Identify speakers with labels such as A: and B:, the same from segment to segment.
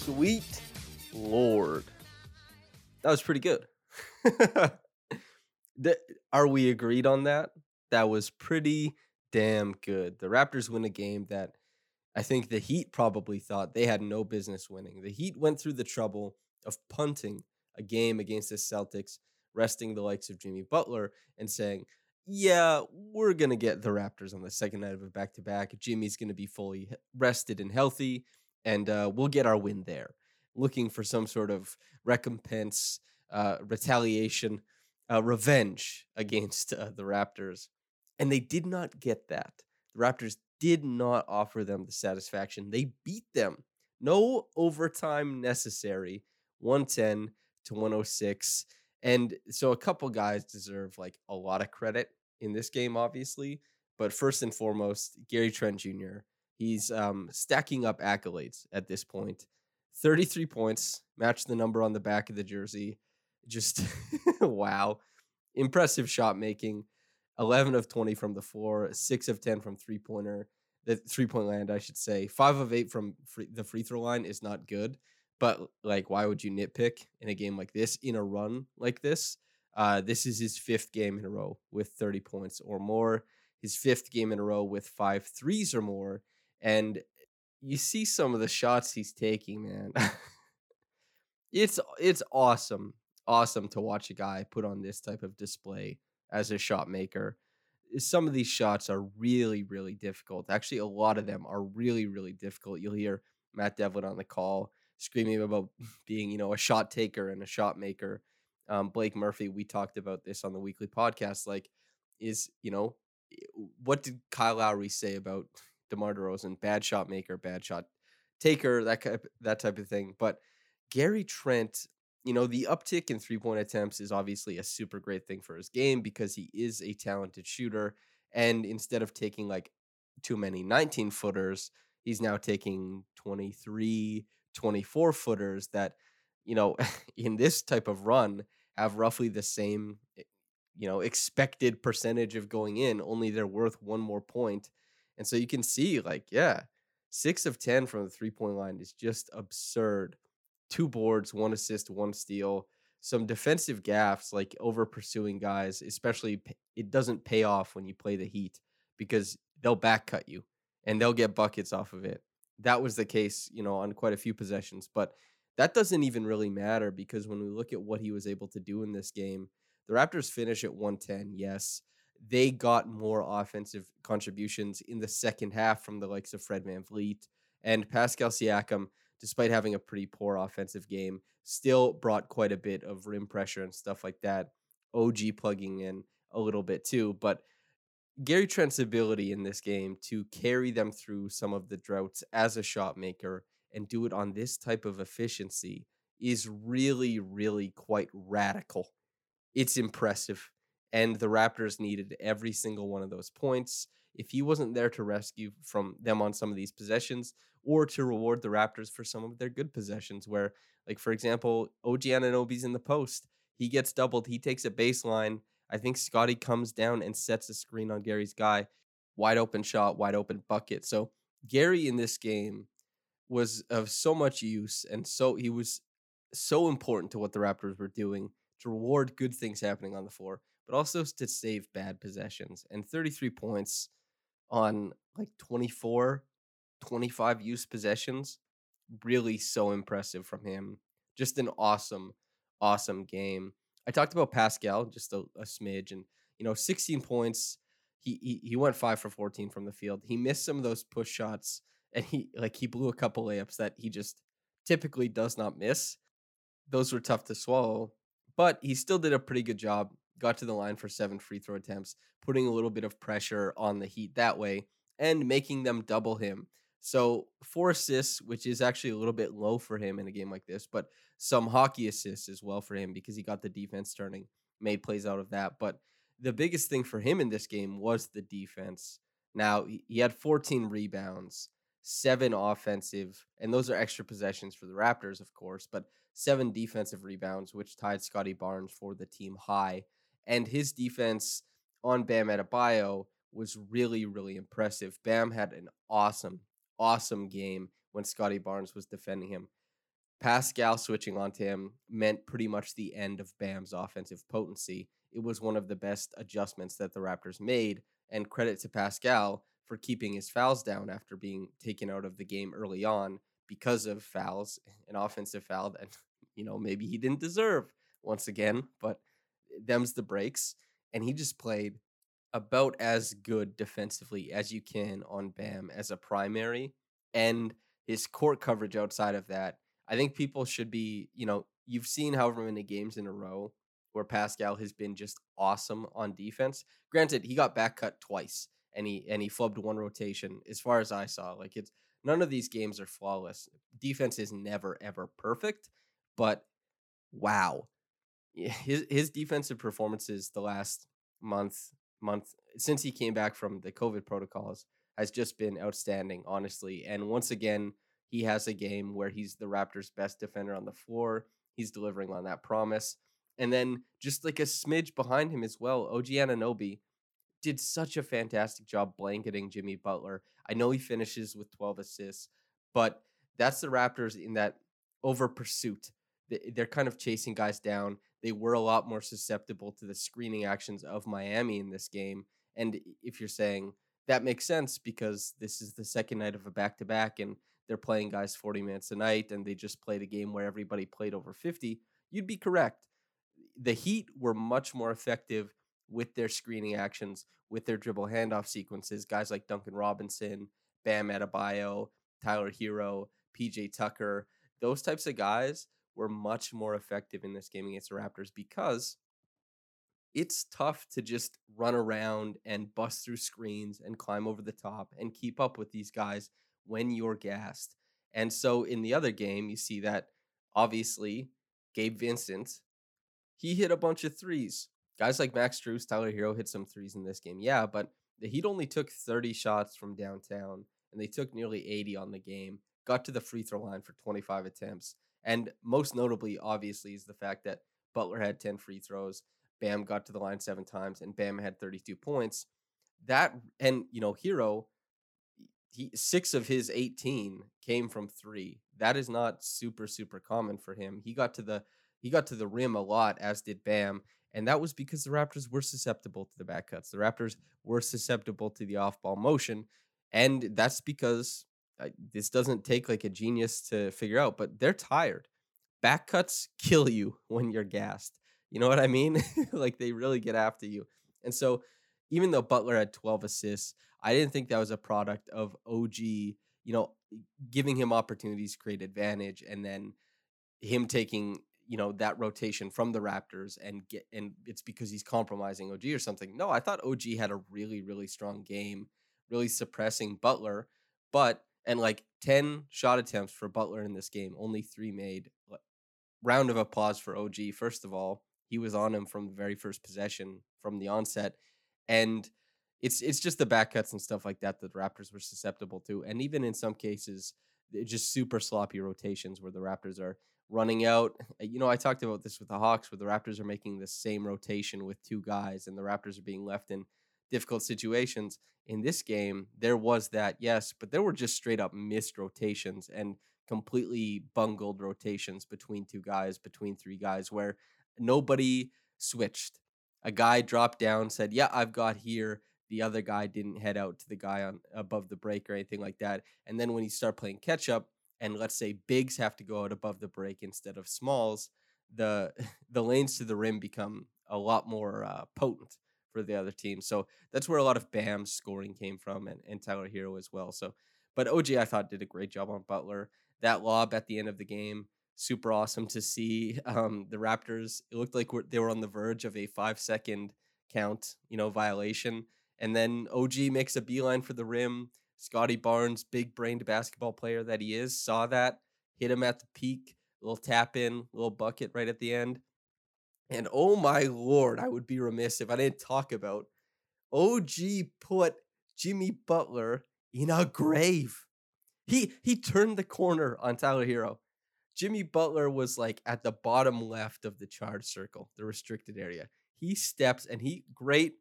A: Sweet Lord. That was pretty good. Are we agreed on that? That was pretty damn good. The Raptors win a game that I think the Heat probably thought they had no business winning. The Heat went through the trouble of punting a game against the Celtics, resting the likes of Jimmy Butler and saying, yeah, we're going to get the Raptors on the second night of a back to back. Jimmy's going to be fully rested and healthy, and uh, we'll get our win there. Looking for some sort of recompense, uh, retaliation, uh, revenge against uh, the Raptors. And they did not get that. The Raptors did not offer them the satisfaction. They beat them. No overtime necessary. 110 to 106. And so a couple guys deserve like a lot of credit in this game, obviously. But first and foremost, Gary Trent Jr. He's um, stacking up accolades at this point. 33 points, match the number on the back of the jersey. Just wow. Impressive shot making. 11 of 20 from the floor, 6 of 10 from three pointer, the three point land, I should say. 5 of 8 from free, the free throw line is not good, but like, why would you nitpick in a game like this, in a run like this? Uh, this is his fifth game in a row with 30 points or more, his fifth game in a row with five threes or more. And you see some of the shots he's taking, man. it's it's awesome, awesome to watch a guy put on this type of display as a shot maker. Some of these shots are really, really difficult. Actually, a lot of them are really, really difficult. You'll hear Matt Devlin on the call screaming about being, you know, a shot taker and a shot maker. Um, Blake Murphy, we talked about this on the weekly podcast. Like, is you know, what did Kyle Lowry say about DeMar DeRozan? Bad shot maker, bad shot taker, that type, that type of thing. But Gary Trent, you know, the uptick in three point attempts is obviously a super great thing for his game because he is a talented shooter. And instead of taking like too many 19 footers, he's now taking 23, 24 footers that, you know, in this type of run have roughly the same, eh, you know, expected percentage of going in, only they're worth one more point. And so you can see, like, yeah, six of 10 from the three point line is just absurd. Two boards, one assist, one steal. Some defensive gaffes, like over pursuing guys, especially it doesn't pay off when you play the Heat because they'll back cut you and they'll get buckets off of it. That was the case, you know, on quite a few possessions, but that doesn't even really matter because when we look at what he was able to do in this game, the Raptors finish at 110. Yes, they got more offensive contributions in the second half from the likes of Fred VanVleet and Pascal Siakam, despite having a pretty poor offensive game, still brought quite a bit of rim pressure and stuff like that. OG plugging in a little bit too, but Gary Trent's ability in this game to carry them through some of the droughts as a shot maker and do it on this type of efficiency is really, really quite radical. It's impressive. And the Raptors needed every single one of those points. If he wasn't there to rescue from them on some of these possessions or to reward the Raptors for some of their good possessions, where, like, for example, OG Anunoby's in the post, he gets doubled, he takes a baseline, I think Scottie comes down and sets a screen on Gary's guy. Wide open shot, wide open bucket. So Gary in this game was of so much use and so he was so important to what the Raptors were doing to reward good things happening on the floor, but also to save bad possessions. And 33 points on like 24, 25 use possessions, really so impressive from him. Just an awesome, awesome game. I talked about Pascal just a, a smidge, and you know, 16 points. He, he he went five for 14 from the field. He missed some of those push shots, and he like he blew a couple layups that he just typically does not miss. Those were tough to swallow, but he still did a pretty good job. Got to the line for seven free throw attempts, putting a little bit of pressure on the Heat that way, and making them double him. So four assists, which is actually a little bit low for him in a game like this, but some hockey assists as well for him because he got the defense turning, made plays out of that. But the biggest thing for him in this game was the defense. Now he had 14 rebounds, seven offensive, and those are extra possessions for the Raptors, of course, but seven defensive rebounds, which tied Scottie Barnes for the team high. And his defense on Bam Adebayo was really, really impressive. Bam had an awesome, awesome game when Scottie Barnes was defending him. Pascal switching onto him meant pretty much the end of Bam's offensive potency. It was one of the best adjustments that the Raptors made, and credit to Pascal for keeping his fouls down after being taken out of the game early on because of fouls, an offensive foul that, you know, maybe he didn't deserve once again, but them's the breaks. And he just played about as good defensively as you can on Bam as a primary. And his court coverage outside of that, I think people should be, you know, you've seen however many games in a row where Pascal has been just awesome on defense. Granted, he got back cut twice and he and he flubbed one rotation as far as I saw. Like it's none of these games are flawless. Defense is never ever perfect, but wow. His his defensive performances the last month month since he came back from the COVID protocols has just been outstanding, honestly. And once again, he has a game where he's the Raptors' best defender on the floor. He's delivering on that promise. And then just like a smidge behind him as well, OG Anunoby did such a fantastic job blanketing Jimmy Butler. I know he finishes with 12 assists, but that's the Raptors in that over pursuit. They're kind of chasing guys down. They were a lot more susceptible to the screening actions of Miami in this game. And if you're saying that makes sense because this is the second night of a back to back and they're playing guys 40 minutes a night and they just played a game where everybody played over 50, you'd be correct. The Heat were much more effective with their screening actions, with their dribble handoff sequences. Guys like Duncan Robinson, Bam Adebayo, Tyler Herro, PJ Tucker, those types of guys were much more effective in this game against the Raptors because it's tough to just run around and bust through screens and climb over the top and keep up with these guys when you're gassed. And so in the other game, you see that obviously Gabe Vincent, he hit a bunch of threes. Guys like Max Strus, Tyler Herro hit some threes in this game. Yeah, but the Heat only took 30 shots from downtown and they took nearly 80 on the game. Got to the free throw line for 25 attempts. And most notably, obviously, is the fact that Butler had 10 free throws. Bam got to the line seven times, and Bam had 32 points. That, and, you know, Herro, he, six of his 18 came from three. That is not super, super common for him. He got to the, he got to the rim a lot, as did Bam. And that was because the Raptors were susceptible to the back cuts. The Raptors were susceptible to the off ball motion. And that's because Uh, this doesn't take like a genius to figure out, but they're tired. Back cuts kill you when you're gassed. You know what I mean? like they really get after you. And so even though Butler had 12 assists, I didn't think that was a product of OG, you know, giving him opportunities to create advantage and then him taking, you know, that rotation from the Raptors and get and it's because he's compromising OG or something. No, I thought OG had a really really strong game, really suppressing Butler, but and like 10 shot attempts for Butler in this game, only three made. Uh, round of applause for OG. First of all, he was on him from the very first possession from the onset. And it's it's just the back cuts and stuff like that that the Raptors were susceptible to. And even in some cases, just super sloppy rotations where the Raptors are running out. You know, I talked about this with the Hawks, where the Raptors are making the same rotation with two guys, and the Raptors are being left in difficult situations. In this game, there was that, yes, but there were just straight up missed rotations and completely bungled rotations between two guys, between three guys, where nobody switched. A guy dropped down, said, Yeah, I've got here. The other guy didn't head out to the guy on above the break or anything like that. And then when you start playing catch up, and let's say bigs have to go out above the break instead of smalls, the the lanes to the rim become a lot more uh, potent for the other team. So that's where a lot of Bam's scoring came from, and, and Tyler Herro as well. So, but OG I thought did a great job on Butler. That lob at the end of the game, super awesome to see. Um, the Raptors, it looked like they were on the verge of a five second count, you know, violation. And then OG makes a beeline for the rim. Scottie Barnes, big brained basketball player that he is, saw that, hit him at the peak, little tap in, little bucket right at the end. And oh my lord, I would be remiss if I didn't talk about OG put Jimmy Butler in a grave. He he turned the corner on Tyler Herro. Jimmy Butler was like at the bottom left of the charge circle, the restricted area. He steps and he great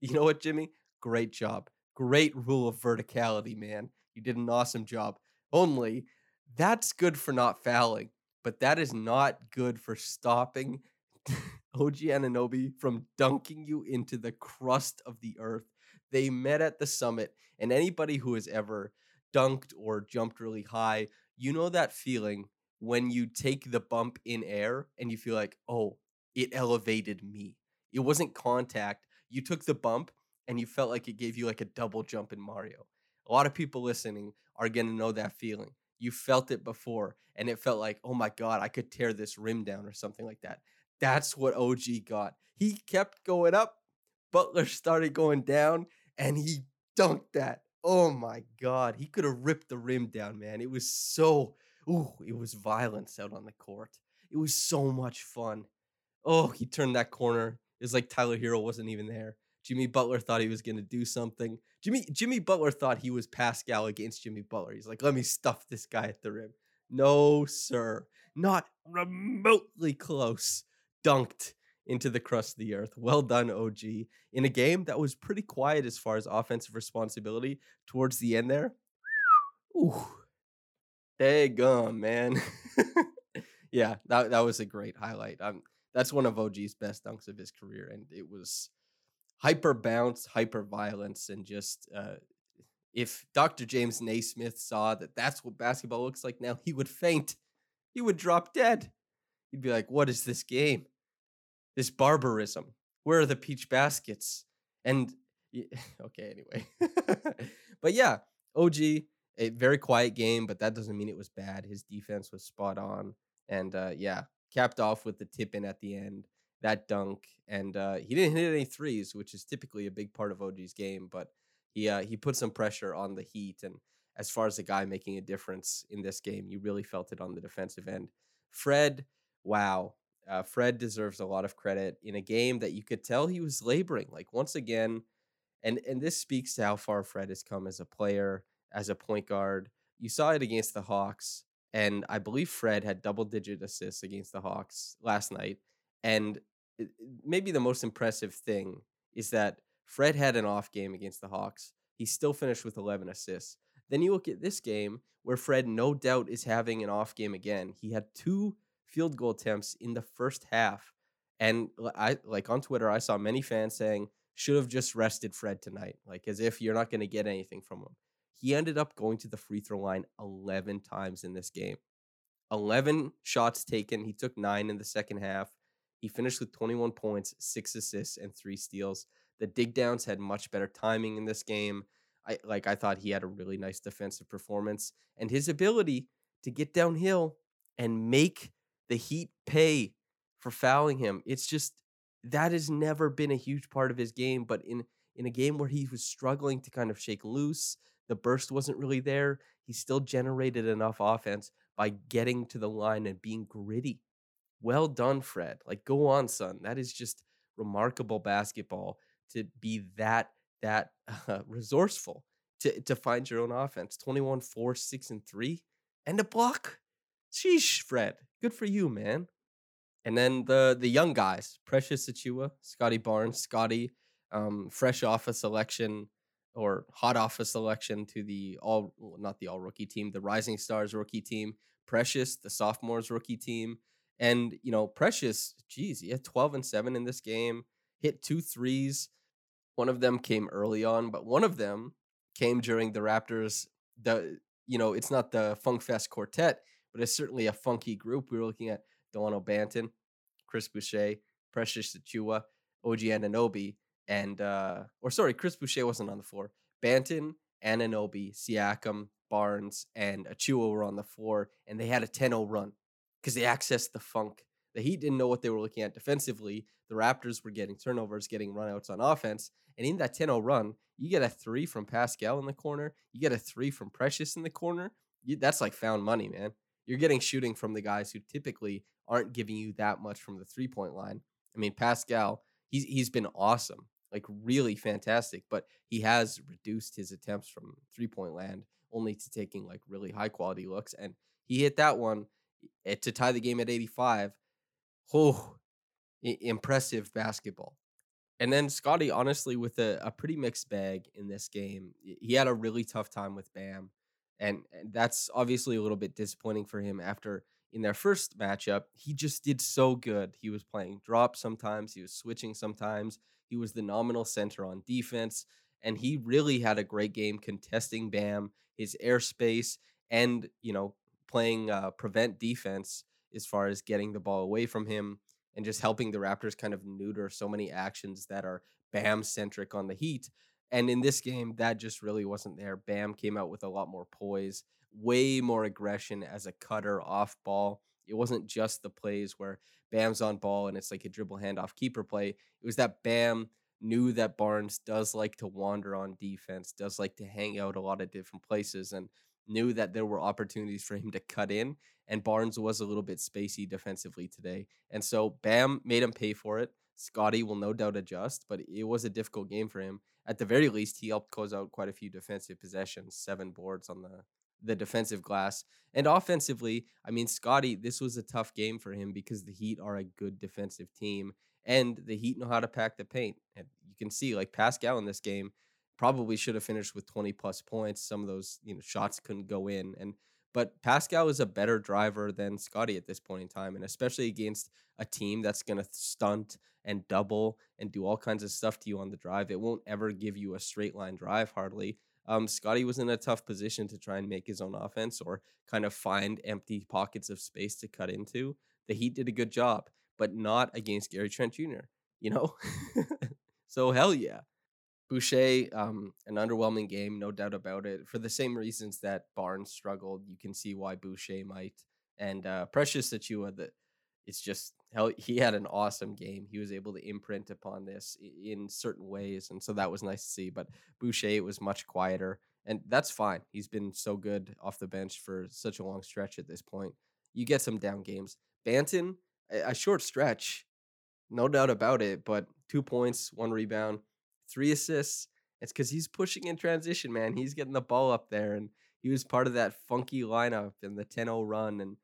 A: you know what, Jimmy? Great job. Great rule of verticality, man. You did an awesome job. Only that's good for not fouling, but that is not good for stopping OG Anunoby from dunking you into the crust of the earth. They met at the summit, and anybody who has ever dunked or jumped really high, you know that feeling when you take the bump in air and you feel like, oh, it elevated me. It wasn't contact. You took the bump and you felt like it gave you like a double jump in Mario. A lot of people listening are going to know that feeling. You felt it before and it felt like, oh my God, I could tear this rim down or something like that. That's what OG got. He kept going up. Butler started going down and he dunked that. Oh my God. He could have ripped the rim down, man. It was so, ooh, it was violence out on the court. It was so much fun. Oh, he turned that corner. It was like Tyler Herro wasn't even there. Jimmy Butler thought he was going to do something. Jimmy Jimmy Butler thought he was Pascal against Jimmy Butler. He's like, let me stuff this guy at the rim. No, sir. Not remotely close. Dunked into the crust of the earth. Well done, OG. In a game that was pretty quiet as far as offensive responsibility towards the end there. Ooh. Daggum, man. yeah, that, that was a great highlight. Um, that's one of OG's best dunks of his career, and it was hyper bounce, hyper violence, and just uh, if Dr. James Naismith saw that that's what basketball looks like now, he would faint. He would drop dead. He'd be like, "What is this game? This barbarism? Where are the peach baskets?" And okay, anyway, but yeah, OG, a very quiet game, but that doesn't mean it was bad. His defense was spot on, and uh, yeah, capped off with the tip in at the end that dunk, and uh, he didn't hit any threes, which is typically a big part of OG's game. But he uh, he put some pressure on the Heat, and as far as the guy making a difference in this game, you really felt it on the defensive end. Fred, wow, uh, Fred deserves a lot of credit in a game that you could tell he was laboring. Like once again, and and this speaks to how far Fred has come as a player, as a point guard. You saw it against the Hawks, and I believe Fred had double digit assists against the Hawks last night. And maybe the most impressive thing is that Fred had an off game against the Hawks. He still finished with 11 assists. Then you look at this game where Fred, no doubt, is having an off game again. He had two field goal attempts in the first half. And I like on Twitter, I saw many fans saying, should have just rested Fred tonight, like as if you're not going to get anything from him. He ended up going to the free throw line 11 times in this game. 11 shots taken. He took nine in the second half. He finished with 21 points, six assists, and three steals. The dig downs had much better timing in this game. I like I thought he had a really nice defensive performance and his ability to get downhill and make the Heat pay for fouling him. It's just that has never been a huge part of his game, but in in a game where he was struggling to kind of shake loose, the burst wasn't really there. He still generated enough offense by getting to the line and being gritty well done, Fred. Like, go on, son. That is just remarkable basketball to be that that uh, resourceful to to find your own offense. 21 4 6 and 3 and a block. Sheesh, Fred. Good for you, man. And then the the young guys, Precious Achiuwa, Scottie Barnes, Scottie, um, fresh off a selection or hot off a selection to the all not the all rookie team, the Rising Stars rookie team. Precious, the sophomores rookie team. And you know, Precious, geez, he had 12 and 7 in this game, hit two threes. One of them came early on, but one of them came during the Raptors. The you know, it's not the Funk Fest quartet, but it's certainly a funky group. We were looking at Delano Banton, Chris Boucher, Precious Achiuwa, OG Anunoby, and uh or sorry, Chris Boucher wasn't on the floor. Banton, Anunoby, Siakam, Barnes, and Achiuwa were on the floor, and they had a 10-0 run because they accessed the funk. The Heat didn't know what they were looking at defensively. The Raptors were getting turnovers, getting runouts on offense. And in that 10 0 run, you get a three from Pascal in the corner, you get a three from Precious in the corner. You, that's like found money, man. You're getting shooting from the guys who typically aren't giving you that much from the three point line. I mean, Pascal, he's he's been awesome, like really fantastic, but he has reduced his attempts from three point land only to taking like really high quality looks. And he hit that one eh, to tie the game at 85. Oh, impressive basketball. And then Scottie, honestly, with a, a pretty mixed bag in this game. He had a really tough time with Bam. And, and that's obviously a little bit disappointing for him after in their first matchup, he just did so good. He was playing drop sometimes, he was switching sometimes. He was the nominal center on defense, and he really had a great game contesting Bam, his airspace, and you know playing uh, prevent defense as far as getting the ball away from him and just helping the Raptors kind of neuter so many actions that are Bam centric on the Heat. And in this game, that just really wasn't there. Bam came out with a lot more poise, way more aggression as a cutter off ball. It wasn't just the plays where Bam's on ball and it's like a dribble handoff keeper play. It was that Bam knew that Barnes does like to wander on defense, does like to hang out a lot of different places, and knew that there were opportunities for him to cut in. And Barnes was a little bit spacey defensively today. And so Bam made him pay for it. Scottie will no doubt adjust, but it was a difficult game for him. At the very least, he helped close out quite a few defensive possessions, seven boards on the the defensive glass. And offensively, I mean, Scottie, this was a tough game for him because the Heat are a good defensive team and the Heat know how to pack the paint. And you can see, like Pascal in this game, probably should have finished with 20 plus points. Some of those, you know, shots couldn't go in. And but Pascal is a better driver than Scottie at this point in time, and especially against a team that's going to stunt and double and do all kinds of stuff to you on the drive. It won't ever give you a straight line drive hardly. Um, Scottie was in a tough position to try and make his own offense or kind of find empty pockets of space to cut into. The Heat did a good job, but not against Gary Trent Jr. You know, so hell yeah. Boucher, um, an underwhelming game, no doubt about it. For the same reasons that Barnes struggled, you can see why Boucher might. And uh, Precious Achiuwa, that it's just hell. He had an awesome game. He was able to imprint upon this in certain ways, and so that was nice to see. But Boucher it was much quieter, and that's fine. He's been so good off the bench for such a long stretch at this point. You get some down games. Banton, a short stretch, no doubt about it. But two points, one rebound three assists. It's because he's pushing in transition, man. He's getting the ball up there, and he was part of that funky lineup in the 10-0 run. And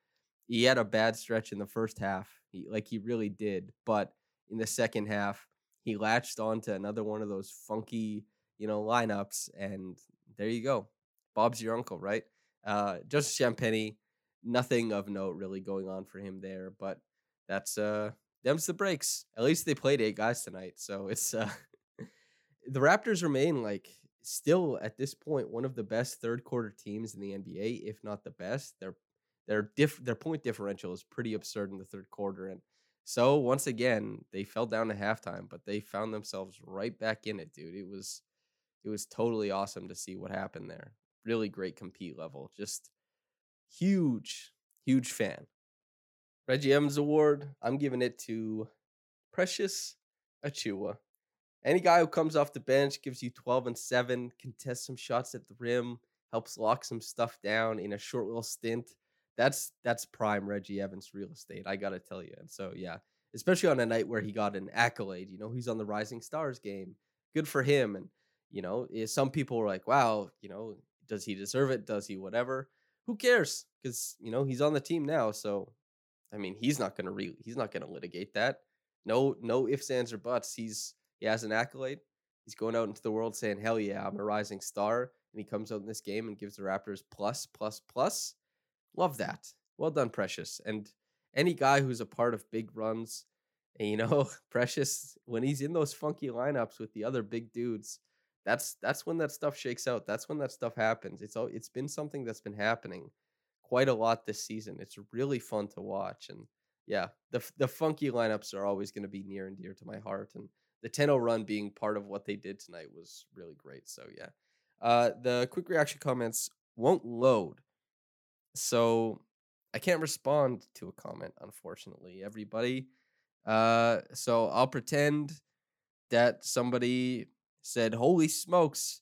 A: he had a bad stretch in the first half, he, like he really did. But in the second half, he latched on to another one of those funky, you know, lineups, and there you go. Bob's your uncle, right? Uh, Justice Champagnie, nothing of note really going on for him there, but that's uh, them's the breaks. At least they played eight guys tonight, so it's uh, the Raptors remain like still at this point one of the best third quarter teams in the NBA, if not the best. Their their diff their point differential is pretty absurd in the third quarter, and so once again they fell down to halftime, but they found themselves right back in it, dude. It was it was totally awesome to see what happened there. Really great compete level, just huge, huge fan. Reggie Evans Award, I'm giving it to Precious Achiuwa. Any guy who comes off the bench gives you 12 and 7, contests some shots at the rim, helps lock some stuff down in a short little stint. That's that's prime Reggie Evans real estate, I gotta tell you. And so yeah, especially on a night where he got an accolade, you know, he's on the Rising Stars game. Good for him. And you know, eh, some people were like, wow, you know, does he deserve it? Does he whatever? Who cares? Because you know he's on the team now, so I mean, he's not gonna re he's not gonna litigate that. No, no ifs, ands, or buts. He's he has an accolade. He's going out into the world saying, Hell yeah, I'm a rising star. And he comes out in this game and gives the Raptors plus, plus, plus. Love that. Well done, Precious. And any guy who's a part of big runs, and you know, Precious, when he's in those funky lineups with the other big dudes, that's that's when that stuff shakes out. That's when that stuff happens. It's all it's been something that's been happening quite a lot this season. It's really fun to watch. And yeah, the the funky lineups are always going to be near and dear to my heart. And the 10-0 run being part of what they did tonight was really great. So yeah. Uh, the quick reaction comments won't load. So I can't respond to a comment, unfortunately, everybody. Uh, so I'll pretend that somebody said, Holy smokes,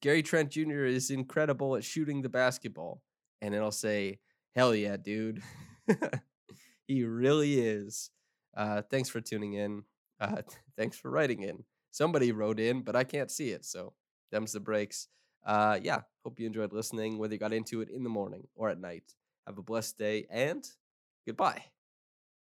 A: Gary Trent Jr. is incredible at shooting the basketball. And it'll say, Hell yeah, dude. he really is. Uh, thanks for tuning in. Uh, thanks for writing in. Somebody wrote in, but I can't see it. So, them's the breaks. Uh, yeah, hope you enjoyed listening, whether you got into it in the morning or at night. Have a blessed day and goodbye.